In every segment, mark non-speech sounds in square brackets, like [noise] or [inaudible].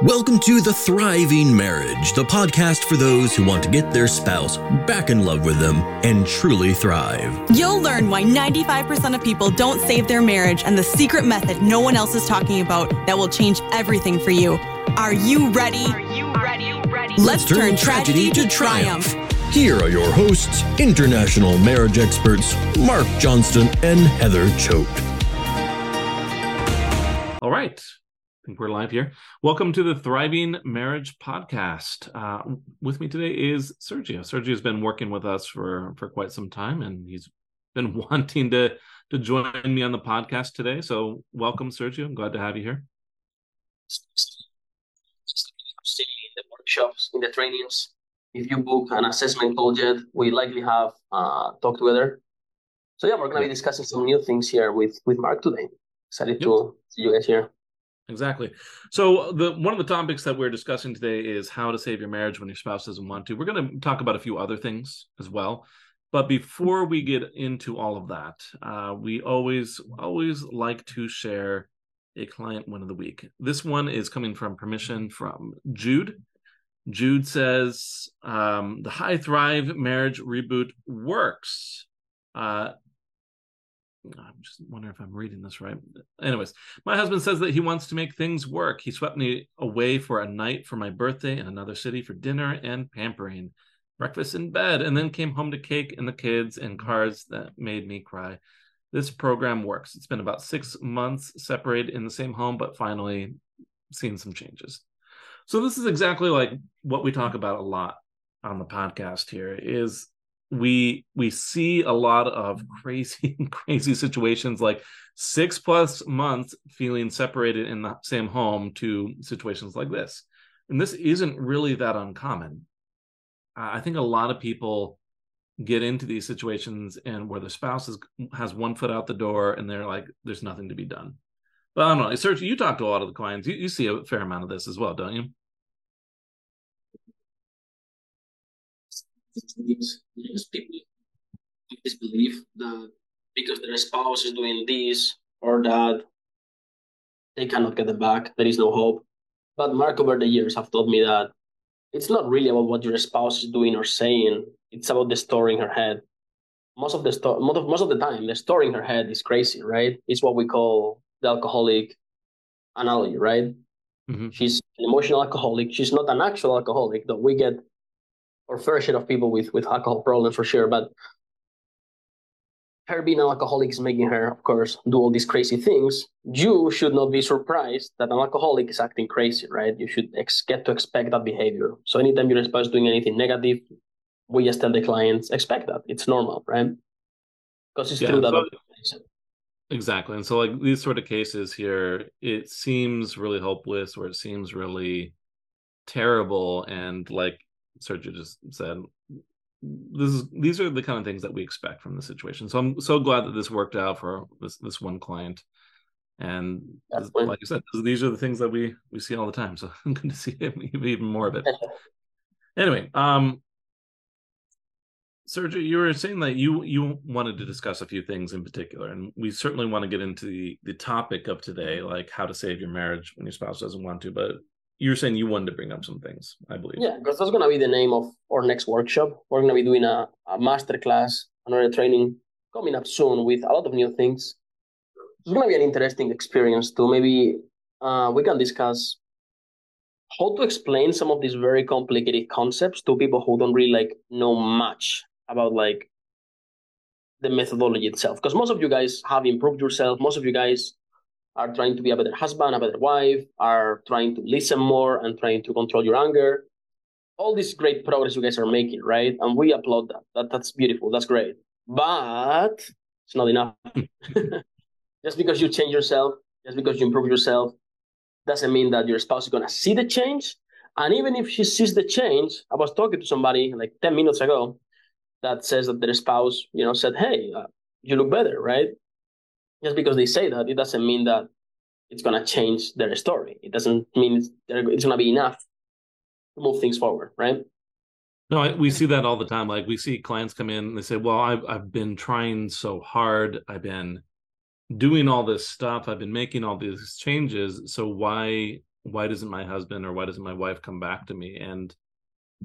Welcome to The Thriving Marriage, the podcast for those who want to get their spouse back in love with them and truly thrive. You'll learn why 95% of people don't save their marriage and the secret method no one else is talking about that will change everything for you. Are you ready? Are you ready? ready? Let's, turn, tragedy, to triumph. Here are your hosts, international marriage experts Mark Johnston and Heather Choate. All right. I think we're live here. Welcome to the Thriving Marriage Podcast. Uh, with me today is Sergio. Sergio's been working with us for for quite some time, and he's been [laughs] wanting to to join me on the podcast today. So, welcome, Sergio. I'm glad to have you here. in the workshops, in the trainings. If you book an assessment call yet, we likely have uh, talk together. So yeah, we're gonna be discussing some new things here with with Mark today. Excited yep. to see you guys here. Exactly. So the one of the topics that we're discussing today is how to save your marriage when your spouse doesn't want to. We're going to talk about a few other things as well. But before we get into all of that, uh, we always always like to share a client win of the week. This one is coming from permission from Jude. Jude says um, the High Thrive marriage reboot works. Uh, I'm just wondering if I'm reading this right. Anyways, my husband says that he wants to make things work. He swept me away for a night for my birthday in another city for dinner and pampering, breakfast in bed, and then came home to cake and the kids and cards that made me cry. This program works. It's been about six months separated in the same home, but finally seen some changes. So this is exactly like what we talk about a lot on the podcast here is we we see a lot of [laughs] crazy crazy situations like six plus months feeling separated in the same home to situations like this. And this isn't really that uncommon. I think a lot of people get into these situations and where the spouse is, has one foot out the door and they're like there's nothing to be done. But i don't know Serge, you talk to a lot of the clients. You, you see a fair amount of this as well don't you Yes, people disbelief that because their spouse is doing this or that, they cannot get it back. There is no hope. But Mark, over the years, have taught me that it's not really about what your spouse is doing or saying. It's about the story in her head. Most of the sto- most of, most of the time, the story in her head is crazy, right? It's what we call the alcoholic analogy, right? Mm-hmm. She's an emotional alcoholic. She's not an actual alcoholic, though we get or fair share of people with with alcohol problems for sure. But her being an alcoholic is making her, of course, do all these crazy things. You should not be surprised that an alcoholic is acting crazy, right? You should ex- get to expect that behavior. So anytime your spouse doing anything negative, we just tell the clients expect that. It's normal, right? Because it's yeah, true that. So, exactly, and so like these sort of cases here, it seems really hopeless, or it seems really terrible, and like Sergio just said, this is these are the kind of things that we expect from the situation. So I'm so glad that this worked out for this this one client. And like you said, these are the things that we we see all the time. So [laughs] I'm going to see [laughs] even more of it. [laughs] anyway, um, Sergio, you were saying that you you wanted to discuss a few things in particular, and we certainly want to get into the the topic of today, like how to save your marriage when your spouse doesn't want to. But you were saying you wanted to bring up some things, I believe. Yeah, because that's going to be the name of our next workshop. We're going to be doing a, a master class, another training coming up soon with a lot of new things. It's going to be an interesting experience too. Maybe uh, we can discuss how to explain some of these very complicated concepts to people who don't really like know much about like the methodology itself. Because most of you guys have improved yourself. Most of you guys are trying to be a better husband, a better wife, are trying to listen more and trying to control your anger. All this great progress you guys are making, right? And we applaud that. that that's beautiful. That's great. But it's not enough. [laughs] just because you change yourself, just because you improve yourself, doesn't mean that your spouse is gonna see the change. And even if she sees the change, I was talking to somebody like 10 minutes ago that says that their spouse, you know, said, Hey, uh, you look better, right? just because they say that, it doesn't mean that it's going to change their story. It doesn't mean it's, it's going to be enough to move things forward, right? No, we see that all the time. Like we see clients come in and they say, "Well, I've I've been trying so hard. I've been doing all this stuff. I've been making all these changes. So why why doesn't my husband or why doesn't my wife come back to me and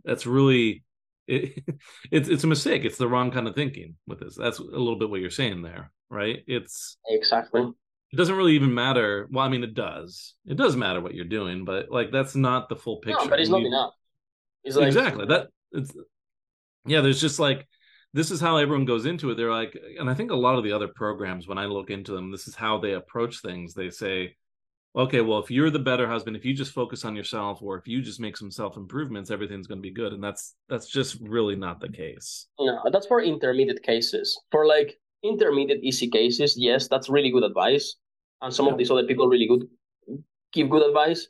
that's really [laughs] it, it's it's a mistake it's the wrong kind of thinking with this that's a little bit what you're saying there right it's exactly it doesn't really even matter. Well i mean it does. It does matter what you're doing but like that's not the full picture. no, but it's not enough it's like, exactly. That it's yeah there's just like this is how everyone goes into it. They're like and i think a lot of the other programs when i look into them this is how they approach things. They say okay, well, if you're the better husband, if you just focus on yourself, or if you just make some self improvements, everything's going to be good. And that's that's just really not the case. No, that's for intermediate cases. For like intermediate easy cases, yes, that's really good advice. And some yeah. of these other people really good give good advice.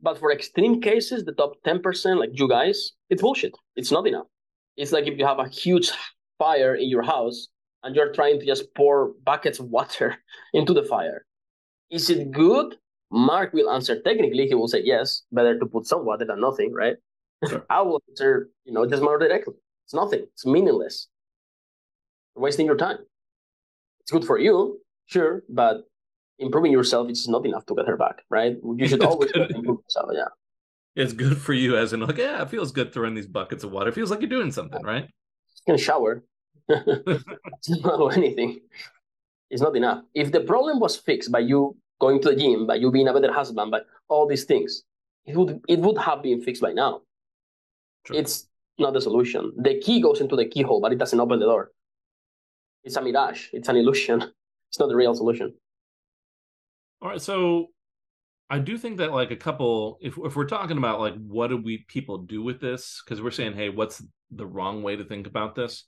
But for extreme cases, the top 10%, like you guys, it's bullshit. It's not enough. It's like if you have a huge fire in your house and you're trying to just pour buckets of water [laughs] into the fire. Is it good? Mark will answer technically, he will say yes, better to put some water than nothing, right? Sure. [laughs] I will answer, you know, just more directly. It's nothing, it's meaningless. Wasting your time. It's good for you, sure, but improving yourself is not enough to get her back, right? You should [laughs] always improve yourself, yeah. It's good for you as in like, yeah, it feels good throwing these buckets of water. It feels like you're doing something, right? You can shower. [laughs] [laughs] not anything. It's not enough. If the problem was fixed by you going to the gym, by you being a better husband, by all these things, it would it would have been fixed by now. True. It's not the solution. The key goes into the keyhole, but it doesn't open the door. It's a mirage. It's an illusion. [laughs] It's not the real solution. All right, so I do think that like a couple, if if we're talking about like what do we people do with this, because we're saying, hey, what's the wrong way to think about this?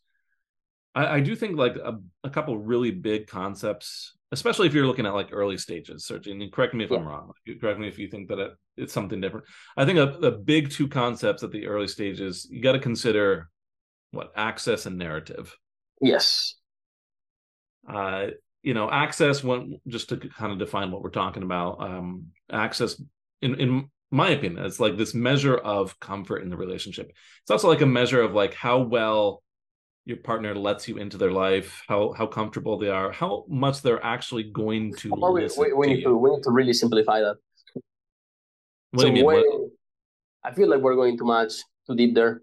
I, I do think like a, a couple really big concepts especially if you're looking at like early stages searching and correct me if yeah. i'm wrong correct me if you think that it, it's something different i think a, the big two concepts at the early stages you got to consider what access and narrative yes uh you know access when just to kind of define what we're talking about um access in in my opinion it's like this measure of comfort in the relationship it's also like a measure of like how well your partner lets you into their life, how how comfortable they are, how much they're actually going to oh, we, we, we to need you. to we need to really simplify that. What so do you mean? Way, I feel like we're going too much too deep there.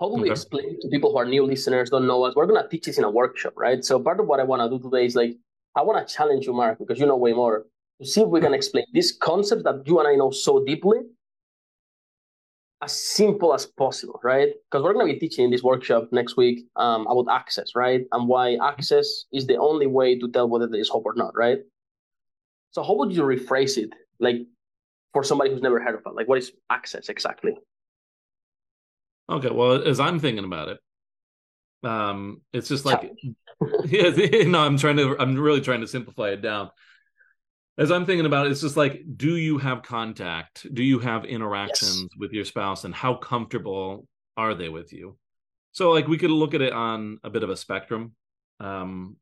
How do we okay. explain to people who are new listeners, don't know us? We're gonna teach this in a workshop, right? So part of what I want to do today is like I want to challenge you, Mark, because you know way more, to see if we can explain this concept that you and I know so deeply as simple as possible, right? Because we're going to be teaching in this workshop next week um, about access, right? And why access is the only way to tell whether there is hope or not, right? So, how would you rephrase it, like for somebody who's never heard of it? Like, what is access exactly? Okay, well, as I'm thinking about it, um, it's just like, [laughs] yeah, [laughs] no, I'm trying to, I'm really trying to simplify it down as I'm thinking about it, it's just like, do you have contact? Do you have interactions yes. with your spouse, and how comfortable are they with you? So, like, we could look at it on a bit of a spectrum. Um,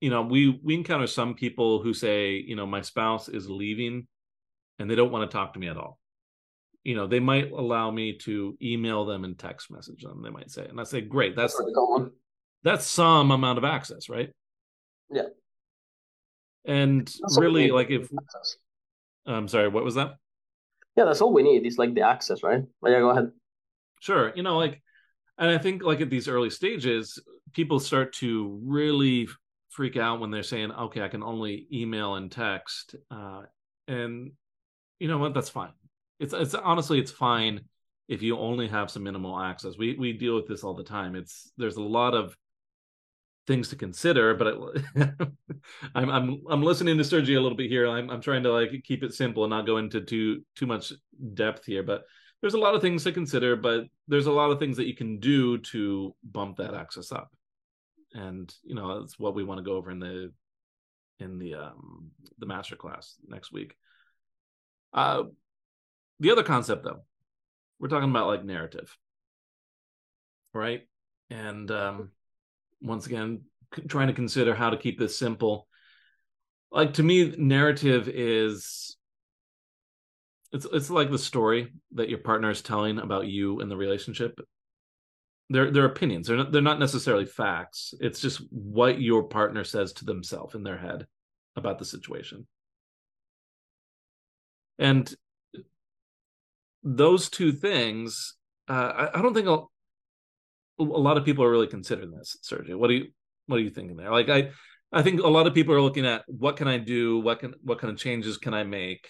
you know, we we encounter some people who say, you know, my spouse is leaving, and they don't want to talk to me at all. You know, they might allow me to email them and text message them. They might say, and I say, great, that's that's some amount of access, right? Yeah. And that's really, like if I'm sorry, what was that? Yeah, that's all we need. Is like the access, right? But yeah, go ahead. Sure. You know, like, and I think like at these early stages, people start to really freak out when they're saying, "Okay, I can only email and text," uh, and you know what? That's fine. It's it's honestly it's fine if you only have some minimal access. We we deal with this all the time. It's there's a lot of things to consider but [laughs] I'm I'm I'm listening to Sergi a little bit here I'm I'm trying to like keep it simple and not go into too too much depth here but there's a lot of things to consider but there's a lot of things that you can do to bump that access up and you know that's what we want to go over in the in the um the master class next week uh the other concept though we're talking about like narrative right? And um once again trying to consider how to keep this simple. Like to me narrative is it's it's like the story that your partner is telling about you and the relationship. They're they're opinions. They're not, they're not necessarily facts. It's just what your partner says to themselves in their head about the situation. And those two things uh, I, I, don't think a, a lot of people are really considering this sergio. What do you what are you thinking there? Like i i think a lot of people are looking at what can i do? What can what kind of changes can i make?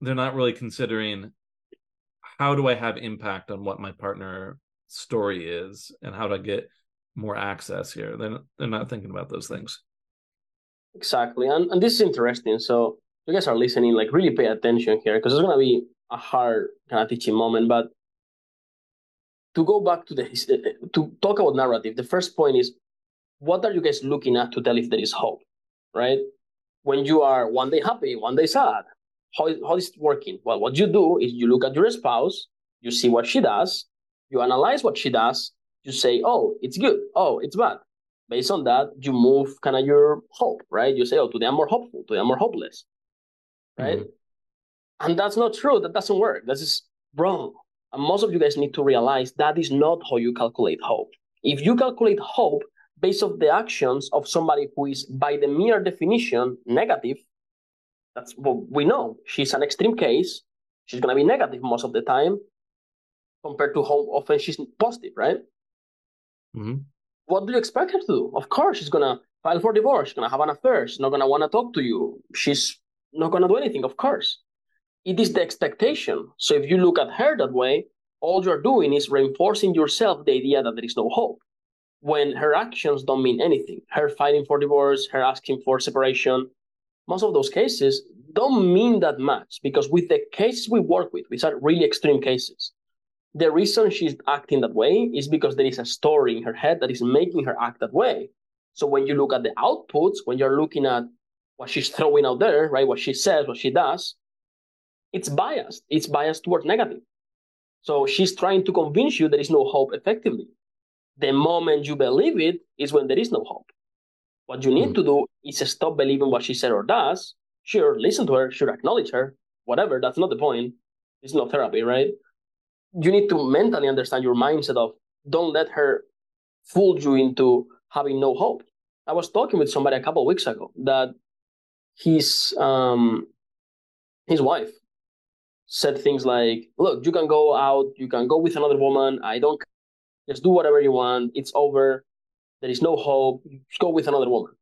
They're not really considering how do i have impact on what my partner story is and how to get more access here? They're, they're not thinking about those things. Exactly. And, and this is interesting. So you guys are listening like really pay attention here because it's going to be a hard kind of teaching moment but to go back to the to talk about narrative the first point is what are you guys looking at to tell if there is hope right? When you are one day happy one day sad how is, how is it working? Well what you do is you look at your spouse you see what she does you analyze what she does you say oh it's good. Oh it's bad. Based on that you move kind of your hope right? You say oh today i'm more hopeful. Today i'm more hopeless. Right? Mm-hmm. And that's not true. That doesn't work. That is wrong. And most of you guys need to realize that is not how you calculate hope. If you calculate hope based on the actions of somebody who is by the mere definition negative that's what we know. She's an extreme case. She's going to be negative most of the time compared to how often she's positive right? Mm-hmm. what do you expect her to do? Of course she's going to file for divorce she's going to have an affair. She's not going to want to talk to you. She's not going to do anything of course it is the expectation so if you look at her that way all you're doing is reinforcing yourself the idea that there is no hope when her actions don't mean anything. Her fighting for divorce, her asking for separation, most of those cases don't mean that much because with the cases we work with, which are really extreme cases, the reason she's acting that way is because there is a story in her head that is making her act that way. So when you look at the outputs, when you're looking at what she's throwing out there, right, what she says, what she does, it's biased. It's biased towards negative. So she's trying to convince you there is no hope effectively. The moment you believe it is when there is no hope. What you need mm. to do is stop believing what she said or does. Sure, listen to her, sure, acknowledge her, whatever. That's not the point. It's not therapy, right? You need to mentally understand your mindset of don't let her fool you into having no hope. I was talking with somebody a couple weeks ago that his um his wife said things like, "Look, you can go out, you can go with another woman. I don't just do whatever you want. It's over. There is no hope. Just go with another woman.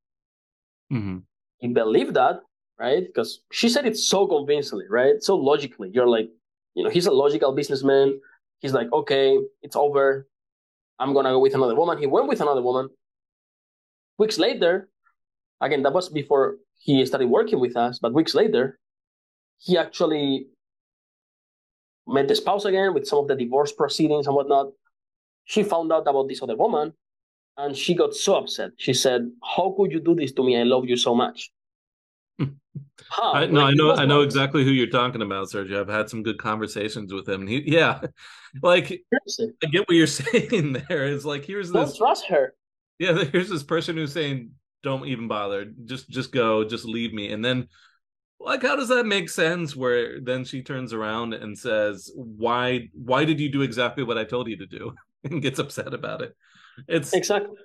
Mm-hmm. You believe that, right? Because she said it so convincingly, right? So logically. You're like, you know, he's a logical businessman. He's like, okay, it's over. I'm gonna go with another woman. He went with another woman. Weeks later, again, that was before he started working with us, but weeks later, he actually met the spouse again with some of the divorce proceedings and whatnot she found out about this other woman and she got so upset. She said, How could you do this to me? I love you so much. [laughs] How? I, no, like, I know, I know exactly who you're talking about, Sergio. I've had some good conversations with him. He, yeah, [laughs] like Seriously. I get what you're [laughs] saying. There is like, here's this. Don't trust her. Yeah, here's this person who's saying, "Don't even bother. Just, just go. Just leave me." And then, like, how does that make sense? Where then she turns around and says, "Why? Why did you do exactly what I told you to do?" [laughs] and gets upset about it. It's exactly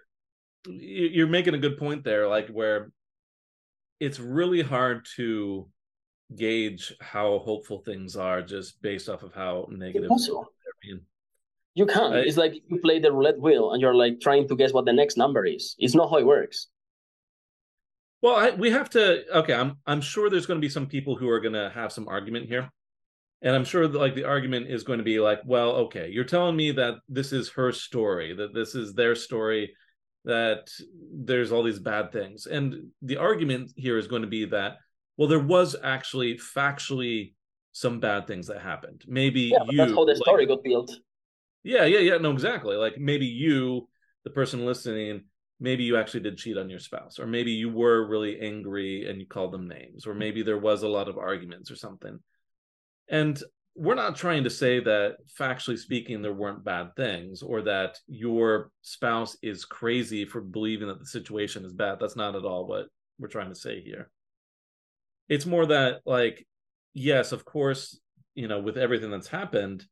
you're making a good point there, like where it's really hard to gauge how hopeful things are just based off of how negative they're being. You can't. It's like you play the roulette wheel and you're like trying to guess what the next number is. It's not how it works. Well, I, we have to. Okay, I'm I'm sure there's going to be some people who are going to have some argument here. And i'm sure that, like the argument is going to be like well okay you're telling me that this is her story that this is their story that there's all these bad things. And the argument here is going to be that well there was actually factually some bad things that happened. Maybe yeah, you that's how the story got built. Yeah yeah yeah no exactly. Like maybe you the person listening maybe you actually did cheat on your spouse or maybe you were really angry and you called them names or maybe there was a lot of arguments or something. And we're not trying to say that factually speaking there weren't bad things or that your spouse is crazy for believing that the situation is bad. That's not at all what we're trying to say here. It's more that like yes of course you know with everything that's happened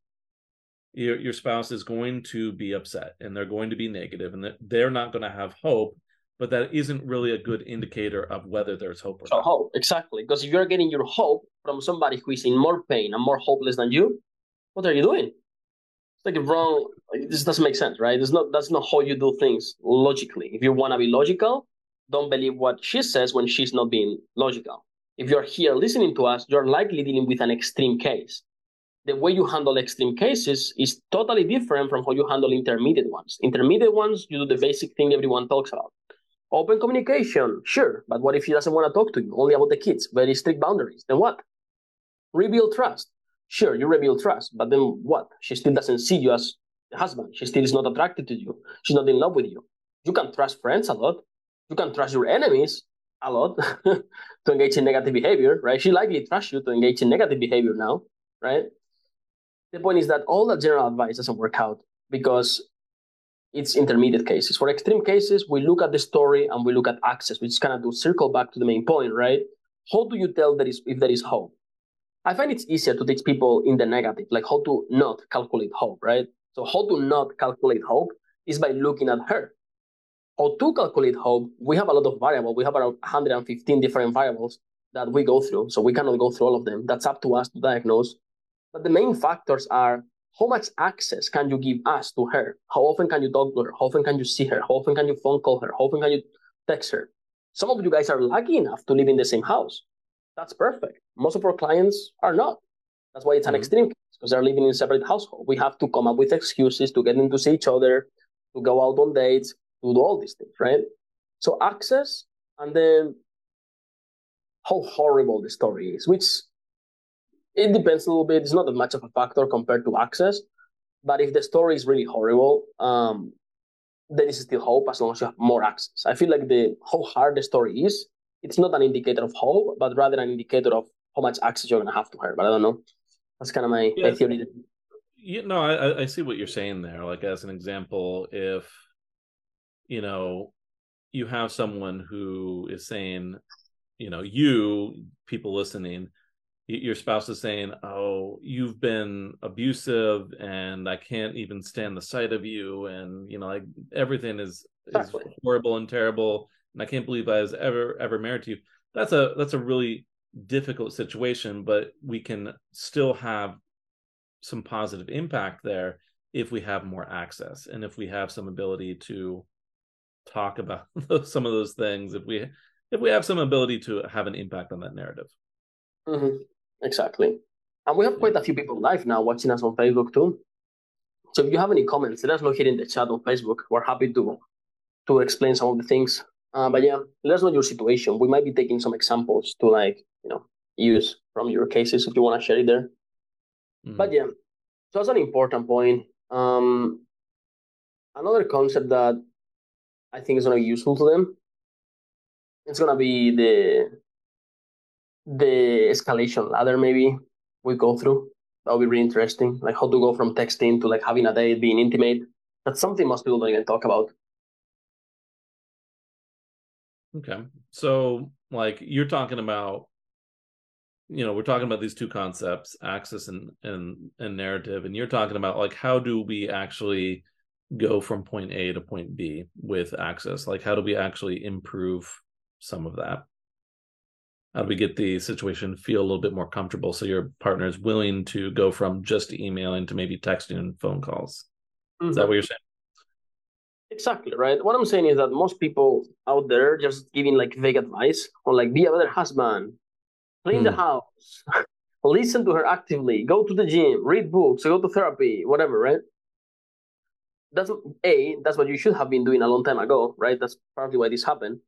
your, your spouse is going to be upset and they're going to be negative and they're not going to have hope but that isn't really a good indicator of whether there's hope or so not. hope exactly because if you're getting your hope from somebody who is in more pain and more hopeless than you what are you doing? It's like a wrong like, this doesn't make sense right? It's not that's not how you do things logically. If you want to be logical don't believe what she says when she's not being logical. If you're here listening to us you're likely dealing with an extreme case the way you handle extreme cases is totally different from how you handle intermediate ones intermediate ones you do the basic thing everyone talks about Open communication, sure, but what if she doesn't want to talk to you? Only about the kids, very strict boundaries. Then what? Rebuild trust. Sure, you rebuild trust, but then what? She still doesn't see you as a husband. She still is not attracted to you. She's not in love with you. You can trust friends a lot. You can trust your enemies a lot [laughs] to engage in negative behavior, right? She likely trusts you to engage in negative behavior now, right? The point is that all that general advice doesn't work out because it's intermediate cases. For extreme cases, we look at the story and we look at access, which kind of to circle back to the main point, right? How do you tell that is if there is hope? I find it's easier to teach people in the negative, like how to not calculate hope, right? So how to not calculate hope is by looking at her. How to calculate hope, we have a lot of variables. We have around 115 different variables that we go through. So we cannot go through all of them. That's up to us to diagnose. But the main factors are how much access can you give us to her? How often can you talk to her? How often can you see her? How often can you phone call her? How often can you text her? Some of you guys are lucky enough to live in the same house. That's perfect. Most of our clients are not. That's why it's an mm-hmm. extreme case because they're living in separate households. We have to come up with excuses to get them to see each other, to go out on dates, to do all these things, right? So access and then how horrible the story is, which it depends a little bit. It's not that much of a factor compared to access. But if the story is really horrible, um, there is still hope as long as you have more access. I feel like the how hard the story is, it's not an indicator of hope, but rather an indicator of how much access you're gonna have to her. But I don't know. That's kind of my, yeah, my theory. You know, I, I see what you're saying there. Like as an example, if you know you have someone who is saying, you know, you people listening your spouse is saying, "Oh, you've been abusive, and I can't even stand the sight of you, and you know, like everything is, exactly. is horrible and terrible, and I can't believe I was ever ever married to you." That's a that's a really difficult situation, but we can still have some positive impact there if we have more access and if we have some ability to talk about [laughs] some of those things. If we if we have some ability to have an impact on that narrative. Mm-hmm. Exactly. And we have quite a few people live now watching us on Facebook too. So if you have any comments, let us know here in the chat on Facebook. We're happy to to explain some of the things. Uh, but yeah, let us know your situation. We might be taking some examples to like, you know, use from your cases if you want to share it there. Mm-hmm. But yeah, so that's an important point. Um, another concept that I think is going to be useful to them, it's going to be the the escalation ladder maybe we go through. That would be really interesting. Like how to go from texting to like having a date, being intimate. That's something most people don't even talk about. Okay. So like you're talking about you know, we're talking about these two concepts, access and and and narrative, and you're talking about like how do we actually go from point A to point B with access? Like how do we actually improve some of that? How do we get the situation feel a little bit more comfortable. So your partner is willing to go from just emailing to maybe texting and phone calls. Mm-hmm. is that what you're saying? Exactly right? What i'm saying is that most people out there just giving like vague advice on like be a better husband clean mm. the house [laughs] listen to her actively go to the gym read books go to therapy whatever right? That's a that's what you should have been doing a long time ago right? That's partly why this happened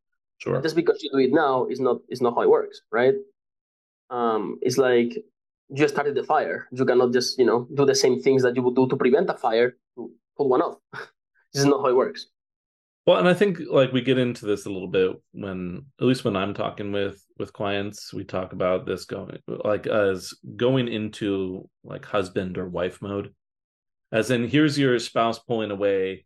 Sure. Just because you do it now is not is not how it works, right? Um, it's like you just started the fire. You cannot just you know do the same things that you would do to prevent a fire to pull one off. [laughs] this is not how it works. Well, and I think like we get into this a little bit when at least when I'm talking with with clients, we talk about this going like as going into like husband or wife mode. As in here's your spouse pulling away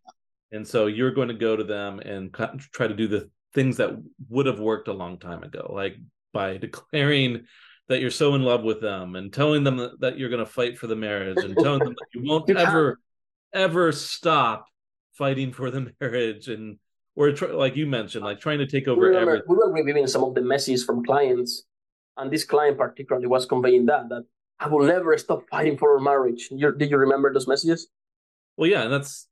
and so you're going to go to them and try to do the things that would have worked a long time ago, like by [laughs] declaring that you're so in love with them and telling them that, that you're going to fight for the marriage and telling them that you [laughs] won't ever, ever stop fighting for the [laughs] marriage and or like you mentioned, like trying to take over we, remember, everything. we were reviewing some of the messages from clients, and this client particularly was conveying that that I will never stop fighting for our marriage. You, did you remember those messages? Well, yeah, and that's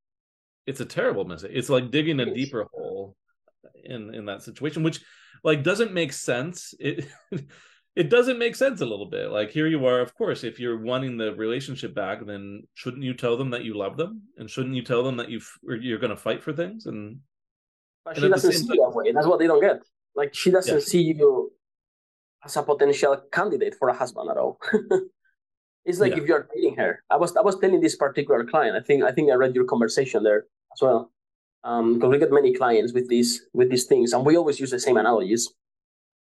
it's a terrible message. It's like digging a deeper hole in in that situation, which like doesn't make sense. It [laughs] it doesn't make sense a little bit. Like here you are, of course, if you're wanting the relationship back, then shouldn't you tell them that you love them, and shouldn't you tell them that you you're going to fight for things? And but she doesn't see time, that way. That's what they don't get. Like she doesn't yeah. see you as a potential candidate for a husband at all. [laughs] it's like yeah. if you're dating her. I was I was telling this particular client. I think I think I read your conversation there as well. Um, because we get many clients with these with these things, and we always use the same analogies.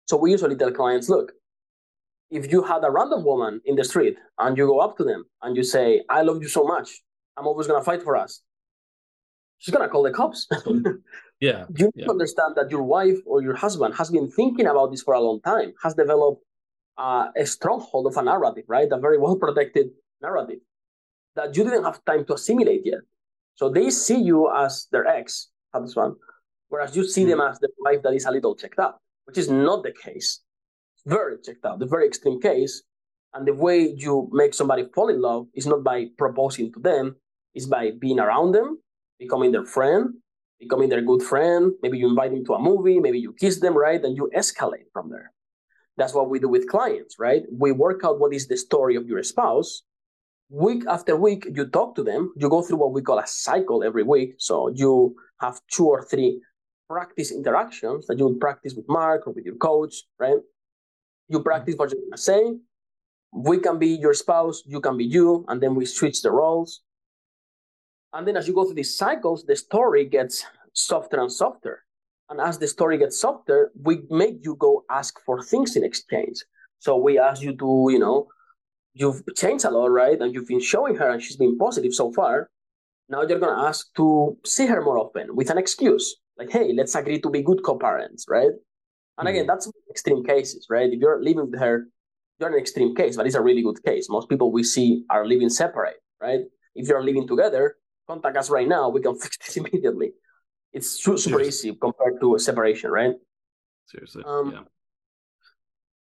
So we usually tell clients, look, if you had a random woman in the street and you go up to them and you say, I love you so much, I'm always gonna fight for us, she's gonna call the cops. [laughs] yeah. You yeah. understand that your wife or your husband has been thinking about this for a long time, has developed uh, a stronghold of a narrative, right? A very well protected narrative that you didn't have time to assimilate yet. So they see you as their ex husband, whereas you see mm-hmm. them as the wife that is a little checked out, which is not the case. Very checked out, the very extreme case. And the way you make somebody fall in love is not by proposing to them, is by being around them, becoming their friend, becoming their good friend. Maybe you invite them to a movie, maybe you kiss them, right? And you escalate from there. That's what we do with clients, right? We work out what is the story of your spouse. Week after week, you talk to them. You go through what we call a cycle every week. So you have two or three practice interactions that you would practice with Mark or with your coach, right? You practice what you're going to say. We can be your spouse, you can be you, and then we switch the roles. And then as you go through these cycles, the story gets softer and softer. And as the story gets softer, we make you go ask for things in exchange. So we ask you to, you know, you've changed a lot, right? And you've been showing her and she's been positive so far. Now you're going to ask to see her more often with an excuse. Like, hey, let's agree to be good co parents, right? And again, mm-hmm. that's extreme cases, right? If you're living with her, you're an extreme case, but it's a really good case. Most people we see are living separate, right? If you're living together, contact us right now. We can [laughs] fix this immediately. It's super Seriously. easy compared to a separation, right? Seriously. Um, yeah.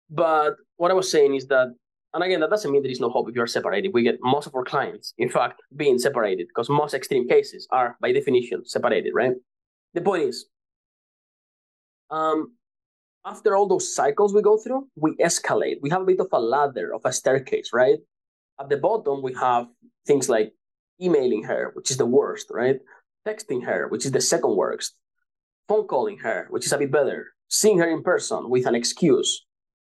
But what I was saying is that, and again, that doesn't mean there is no hope if you're separated. We get most of our clients, in fact, being separated because most extreme cases are, by definition, separated, right? The point is, um, after all those cycles we go through, we escalate. We have a bit of a ladder of a staircase, right? At the bottom, we have things like emailing her, which is the worst, right? Texting her, which is the second worst. Phone calling her, which is a bit better. Seeing her in person with an excuse.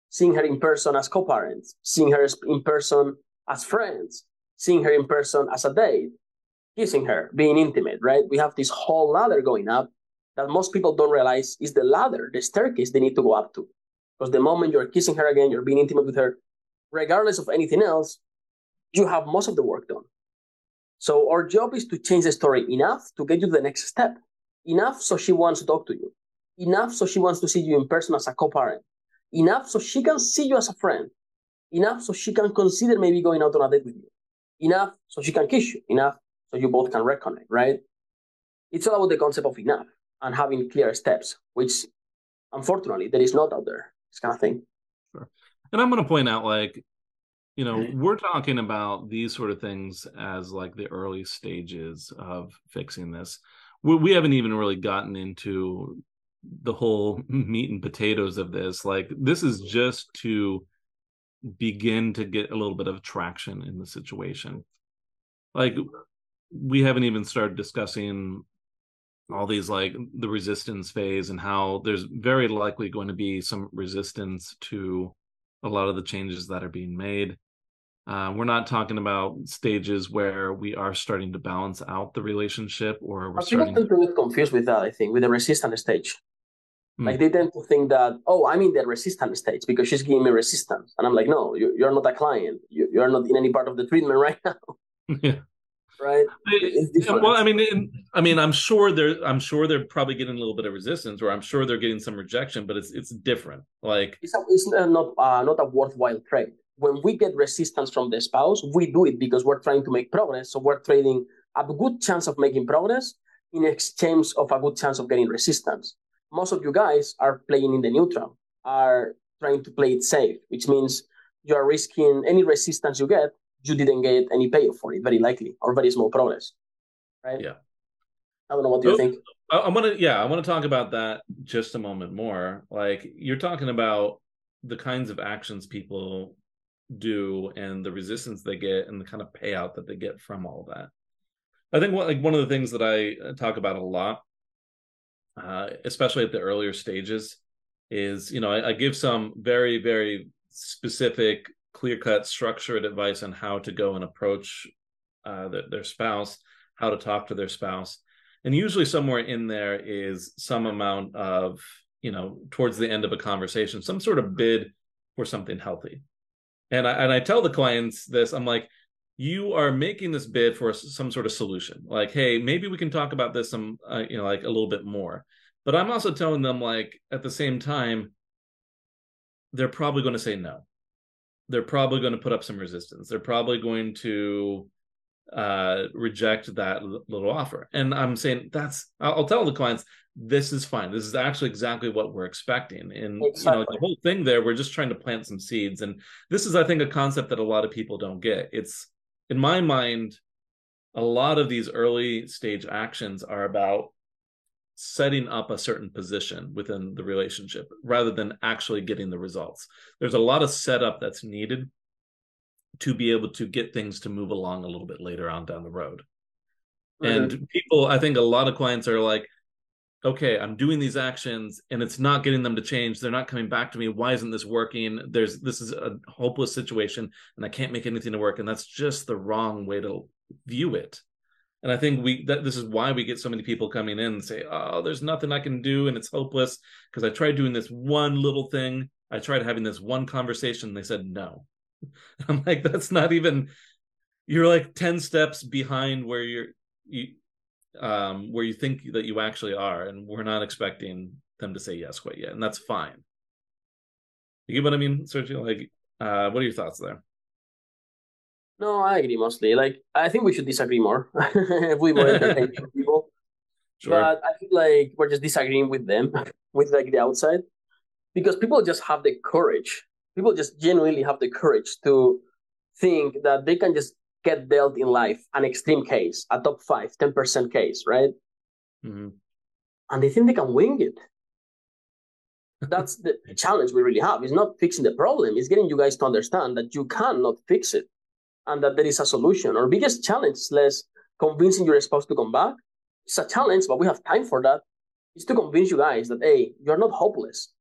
Seeing her in person as co parents. Seeing her in person as friends. Seeing her in person as a date. Kissing her, being intimate, right? We have this whole ladder going up that most people don't realize is the ladder, the staircase they need to go up to. Because the moment you're kissing her again, you're being intimate with her, regardless of anything else, you have most of the work done. So our job is to change the story enough to get you to the next step. Enough so she wants to talk to you. Enough so she wants to see you in person as a co-parent. Enough so she can see you as a friend. Enough so she can consider maybe going out on a date with you. Enough so she can kiss you. Enough so you both can reconnect, right? It's all about the concept of enough and having clear steps, which unfortunately there is not out there. This kind of thing. Sure. And I'm going to point out, like, you know mm-hmm. we're talking about these sort of things as like the early stages of fixing this we, we haven't even really gotten into the whole [laughs] meat and potatoes of this like this is just to begin to get a little bit of traction in the situation like we haven't even started discussing all these like the resistance phase and how there's very likely going to be some resistance to a lot of the changes that are being made uh, we're not talking about stages where we are starting to balance out the relationship or we're starting people tend to get confused with that, I think, with the resistance stage. Mm. Like they tend to think that, oh, I'm in the resistant stage because she's giving me resistance. And I'm like, no, you, you're not a client. You, you're not in any part of the treatment [laughs] right now. yeah. Right. well, I mean, I mean, I'm sure they're, I'm sure they're probably getting a little bit of resistance, or I'm sure they're getting some rejection, but it's, it's different. Like it's, a, it's not, uh, not a worthwhile trade when we get resistance from the spouse, we do it because we're trying to make progress. So we're trading a good chance of making progress in exchange of a good chance of getting resistance. Most of you guys are playing in the neutral, are trying to play it safe, which means you are risking any resistance you get, you didn't get any payoff for it, very likely, or very small progress. Right? Yeah. I don't know what do you think. I, want to, yeah, I want to talk about that just a moment more. Like you're talking about the kinds of actions people do and the resistance they get and the kind of payout that they get from all of that. I think what, like one of the things that I uh, talk about a lot, uh, especially at the earlier stages, is you know I, I give some very very specific, clear cut, structured advice on how to go and approach uh, the, their spouse, how to talk to their spouse, and usually somewhere in there is some amount of you know towards the end of a conversation, some sort of bid for something healthy. And I and I tell the clients this, I'm like, you are making this bid for some sort of solution. Like hey maybe we can talk about this some uh, you know like a little bit more. But i'm also telling them like at the same time they're probably going to say no. They're probably going to put up some resistance. They're probably going to uh reject that little offer. And i'm saying that's i'll tell the clients this is fine. This is actually exactly what we're expecting. And exactly. you know the whole thing there we're just trying to plant some seeds. And this is i think a concept that a lot of people don't get. It's in my mind, a lot of these early stage actions are about setting up a certain position within the relationship rather than actually getting the results. There's a lot of setup that's needed to be able to get things to move along a little bit later on down the road. Mm-hmm. And people, I think a lot of clients are like, okay, I'm doing these actions and it's not getting them to change. They're not coming back to me. Why isn't this working? There's this is a hopeless situation and I can't make anything to work. And that's just the wrong way to view it. And I think we that this is why we get so many people coming in and say, "Oh, there's nothing I can do and it's hopeless because I tried doing this one little thing. I tried having this one conversation and they said no." [laughs] I'm like, that's not even you're like 10 steps behind where you're you, um, where you think that you actually are, and we're not expecting them to say yes quite yet, and that's fine. You get what I mean, Sergio? Like, uh, what are your thoughts there? No, I agree mostly. Like, I think we should disagree more [laughs] if we were [laughs] people. Sure. But I feel like we're just disagreeing with them, [laughs] with like the outside, because people just have the courage. People just genuinely have the courage to think that they can just get dealt in life an extreme case, a top five, 10% case, right? Mm-hmm. And they think they can wing it. That's the [laughs] challenge we really have. It's not fixing the problem, it's getting you guys to understand that you cannot fix it and that there is a solution. Our biggest challenge is less convincing your spouse to come back. It's a challenge, but we have time for that. Is to convince you guys that A, you're not hopeless.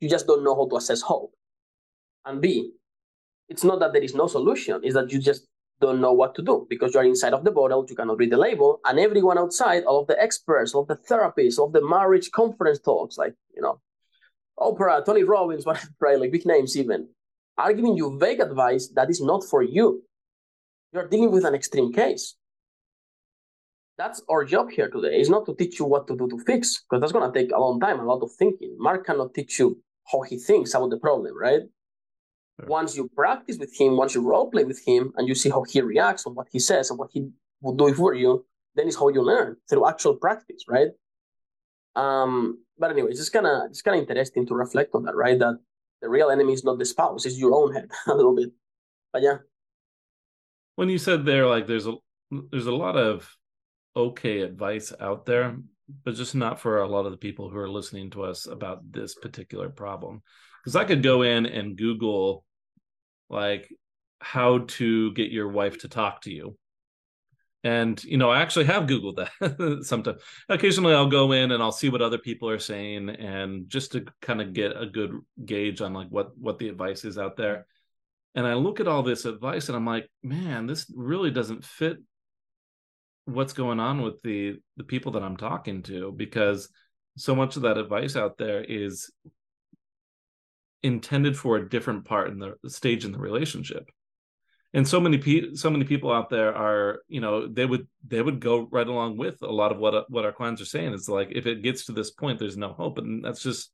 You just don't know how to assess hope. And B, it's not that there is no solution, it's that you just don't know what to do because you're inside of the bottle, you cannot read the label, and everyone outside, all of the experts, all of the therapists, all of the marriage conference talks, like, you know, Oprah, Tony Robbins, [laughs] whatever, right, like big names even, are giving you vague advice that is not for you. You're dealing with an extreme case. That's our job here today, is not to teach you what to do to fix, because that's going to take a long time, a lot of thinking. Mark cannot teach you how he thinks about the problem, right? Once you practice with him, once you role play with him, and you see how he reacts and what he says and what he would do for you, then it's how you learn through actual practice, right? Um, but anyway, it's just kind of it's kind of interesting to reflect on that, right? That the real enemy is not the spouse; it's your own head [laughs] a little bit. But yeah. When you said there, like there's a there's a lot of okay advice out there, but just not for a lot of the people who are listening to us about this particular problem. Because I could go in and Google like how to get your wife to talk to you. And you know i actually have googled that [laughs] sometimes. Occasionally i'll go in and i'll see what other people are saying and just to kind of get a good gauge on like what what the advice is out there. And i look at all this advice and i'm like man this really doesn't fit what's going on with the the people that i'm talking to because so much of that advice out there is intended for a different part in the stage in the relationship. And so many pe- so many people out there are you know they would they would go right along with a lot of what what our clients are saying. It's like if it gets to this point there's no hope. And that's just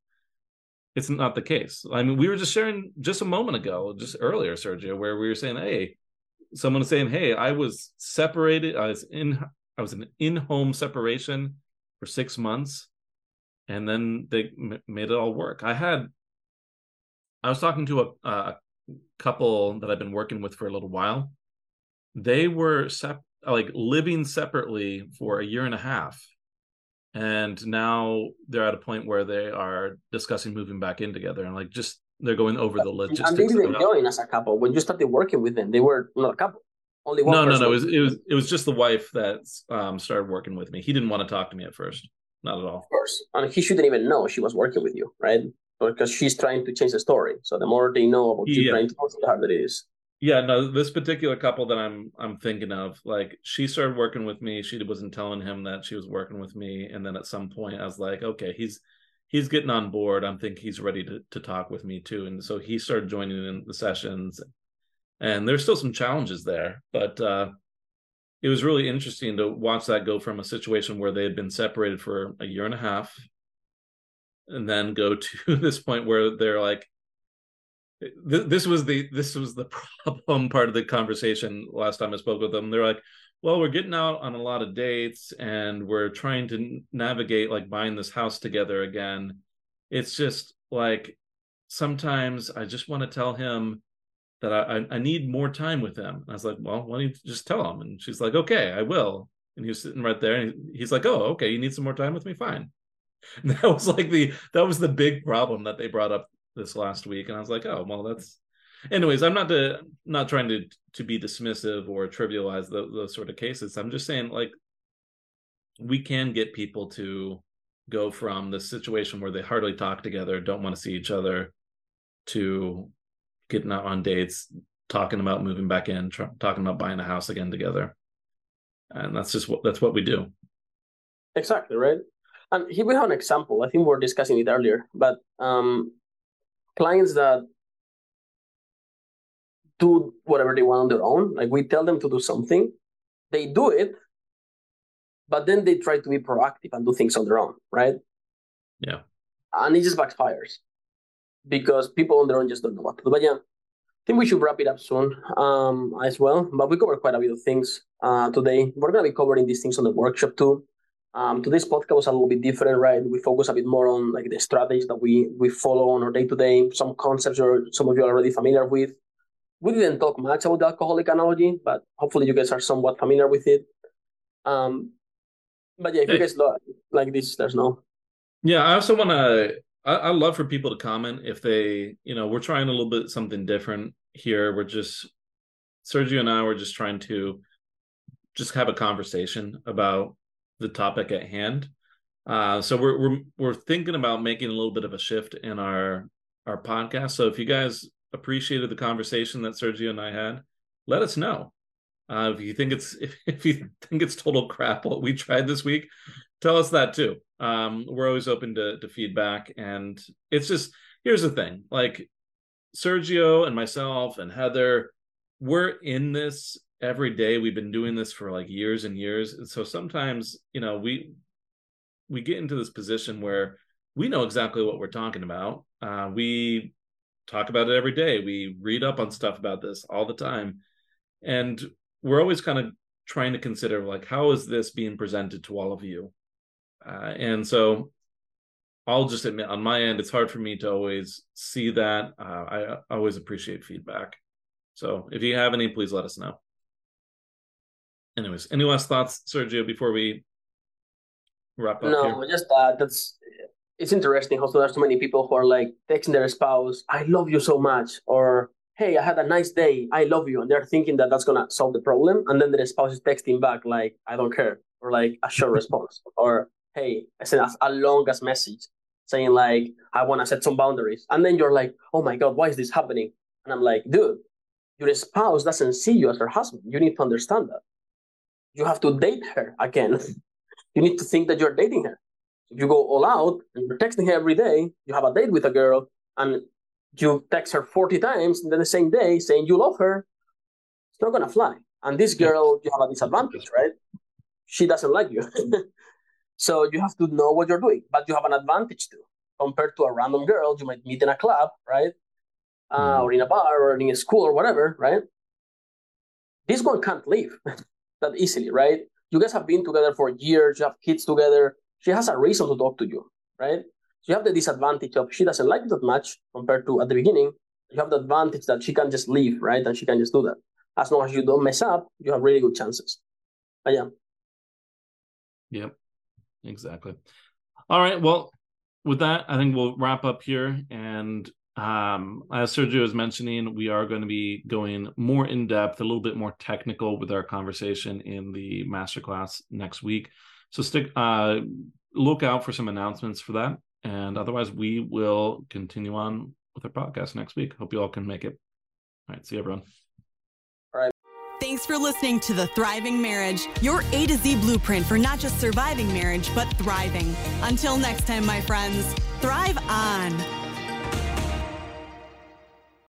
it's not the case. I mean we were just sharing just a moment ago just earlier sergio where we were saying hey someone was saying hey i was separated i was in i was in in-home separation for six months, and then they m- made it all work. I had, I was talking to a, a couple that I've been working with for a little while. They were sep- like living separately for a year and a half, and now they're at a point where they are discussing moving back in together and like just they're going over the logistics. And they didn't join as a couple when you started working with them. They were not a couple. Only one. No, no, no. It was it was it was just the wife that um, started working with me. He didn't want to talk to me at first, not at all. Of course, and he shouldn't even know she was working with you, right? Because she's trying to change the story. So the more they know about you trying to, the harder it is. Yeah, no, this particular couple that I'm I'm thinking of, like she started working with me. She wasn't telling him that she was working with me, and then at some point I was like, okay, he's he's getting on board. I'm think he's ready to to talk with me too, and so he started joining in the sessions and there's still some challenges there but uh, it was really interesting to watch that go from a situation where they had been separated for a year and a half and then go [laughs] to this point where they're like this was the this was the [laughs] problem part of the conversation last time i spoke with them they're like well we're getting out on a lot of dates and we're trying to navigate like buying this house together again it's just like sometimes i just want to tell him that I, I need more time with him. I was like, well, why don't you just tell him? And she's like, okay, I will. And he was sitting right there, and he's like, oh, okay, you need some more time with me, fine. [laughs] That was like the that was the big problem that they brought up this last week, and I was like, oh, well, that's. Anyways, I'm not to, not trying to to be dismissive or trivialize the, those sort of cases. I'm just saying, like, we can get people to go from the situation where they hardly talk together, don't want to see each other, to getting out on dates, talking about moving back in, tr- talking about buying a house again together. And that's just what that's what we do. Exactly, right? And here we have an example. I think we were discussing it earlier, but um, clients that do whatever they want on their own, like we tell them to do something, they do it, but then they try to be proactive and do things on their own, right? Yeah. And it just backfires because people on their own just don't know what to do. But yeah, I think we should wrap it up soon um, as well. But we covered quite a bit of things uh, today. We're going to be covering these things on the workshop too. Um, today's podcast was a little bit different, right? We focus a bit more on like the strategies that we we follow on our day to day, some concepts or some of you are already familiar with. We didn't talk much about the alcoholic analogy, but hopefully you guys are somewhat familiar with it. Um, but yeah, if hey. you guys like this, there's no. Yeah, I also want to I, I love for people to comment if they, you know, we're trying a little bit something different here. We're just Sergio and I were just trying to just have a conversation about the topic at hand. Uh, so we're we're we're thinking about making a little bit of a shift in our our podcast. So if you guys appreciated the conversation that Sergio and I had, let us know. Uh, if you think it's [laughs] if, if you think it's total crap what we tried this week, tell us that too. Um, we're always open to, to feedback, and it's just here's the thing: like Sergio and myself and Heather, we're in this every day. We've been doing this for like years and years, and so sometimes you know we we get into this position where we know exactly what we're talking about. Uh, we talk about it every day. We read up on stuff about this all the time, and we're always kind of trying to consider like how is this being presented to all of you uh, and so I'll just admit on my end, it's hard for me to always see that. Uh, I, I always appreciate feedback. So if you have any, please let us know. Anyways, any last thoughts, Sergio, before we wrap up? No, here? just that. That's it's interesting. Also, there's so many people who are like texting their spouse, "I love you so much," or "Hey, I had a nice day. I love you," and they're thinking that that's gonna solve the problem, and then their spouse is texting back like, "I don't care," or like a short [laughs] response, or hey, I sent a, a long as message saying like, I want to set some boundaries. And then you're like, oh my God, why is this happening? And I'm like, dude, your spouse doesn't see you as her husband. You need to understand that. You have to date her again. [laughs] you need to think that you're dating her. If you go all out and you're texting her every day, you have a date with a girl and you text her 40 times and then the same day saying you love her, it's not to fly. And this girl, you have a disadvantage, right? She doesn't like you. [laughs] So you have to know what you're doing, but you have an advantage too compared to a random girl you might meet in a club, right? Uh, mm. Or in a bar or in a school or whatever, right? This one can't leave [laughs] that easily, right? You guys have been together for years, you have kids together, she has a reason to talk to you, right? So you have the disadvantage of she doesn't like that much compared to at the beginning. You have the advantage that she can just leave, right? And she can just do that. As long as you don't mess up, you have really good chances. But yeah. Yep. Exactly. All right. Well, with that, I think we'll wrap up here. And um, as Sergio was mentioning, we are going to be going more in depth, a little bit more technical with our conversation in the masterclass next week. So stick, uh, look out for some announcements for that. And otherwise, we will continue on with our podcast next week. Hope you all can make it. All right. See you, everyone. All right. Thanks for listening to The Thriving Marriage, your A to Z blueprint for not just surviving marriage, but thriving. Until next time, my friends, thrive on.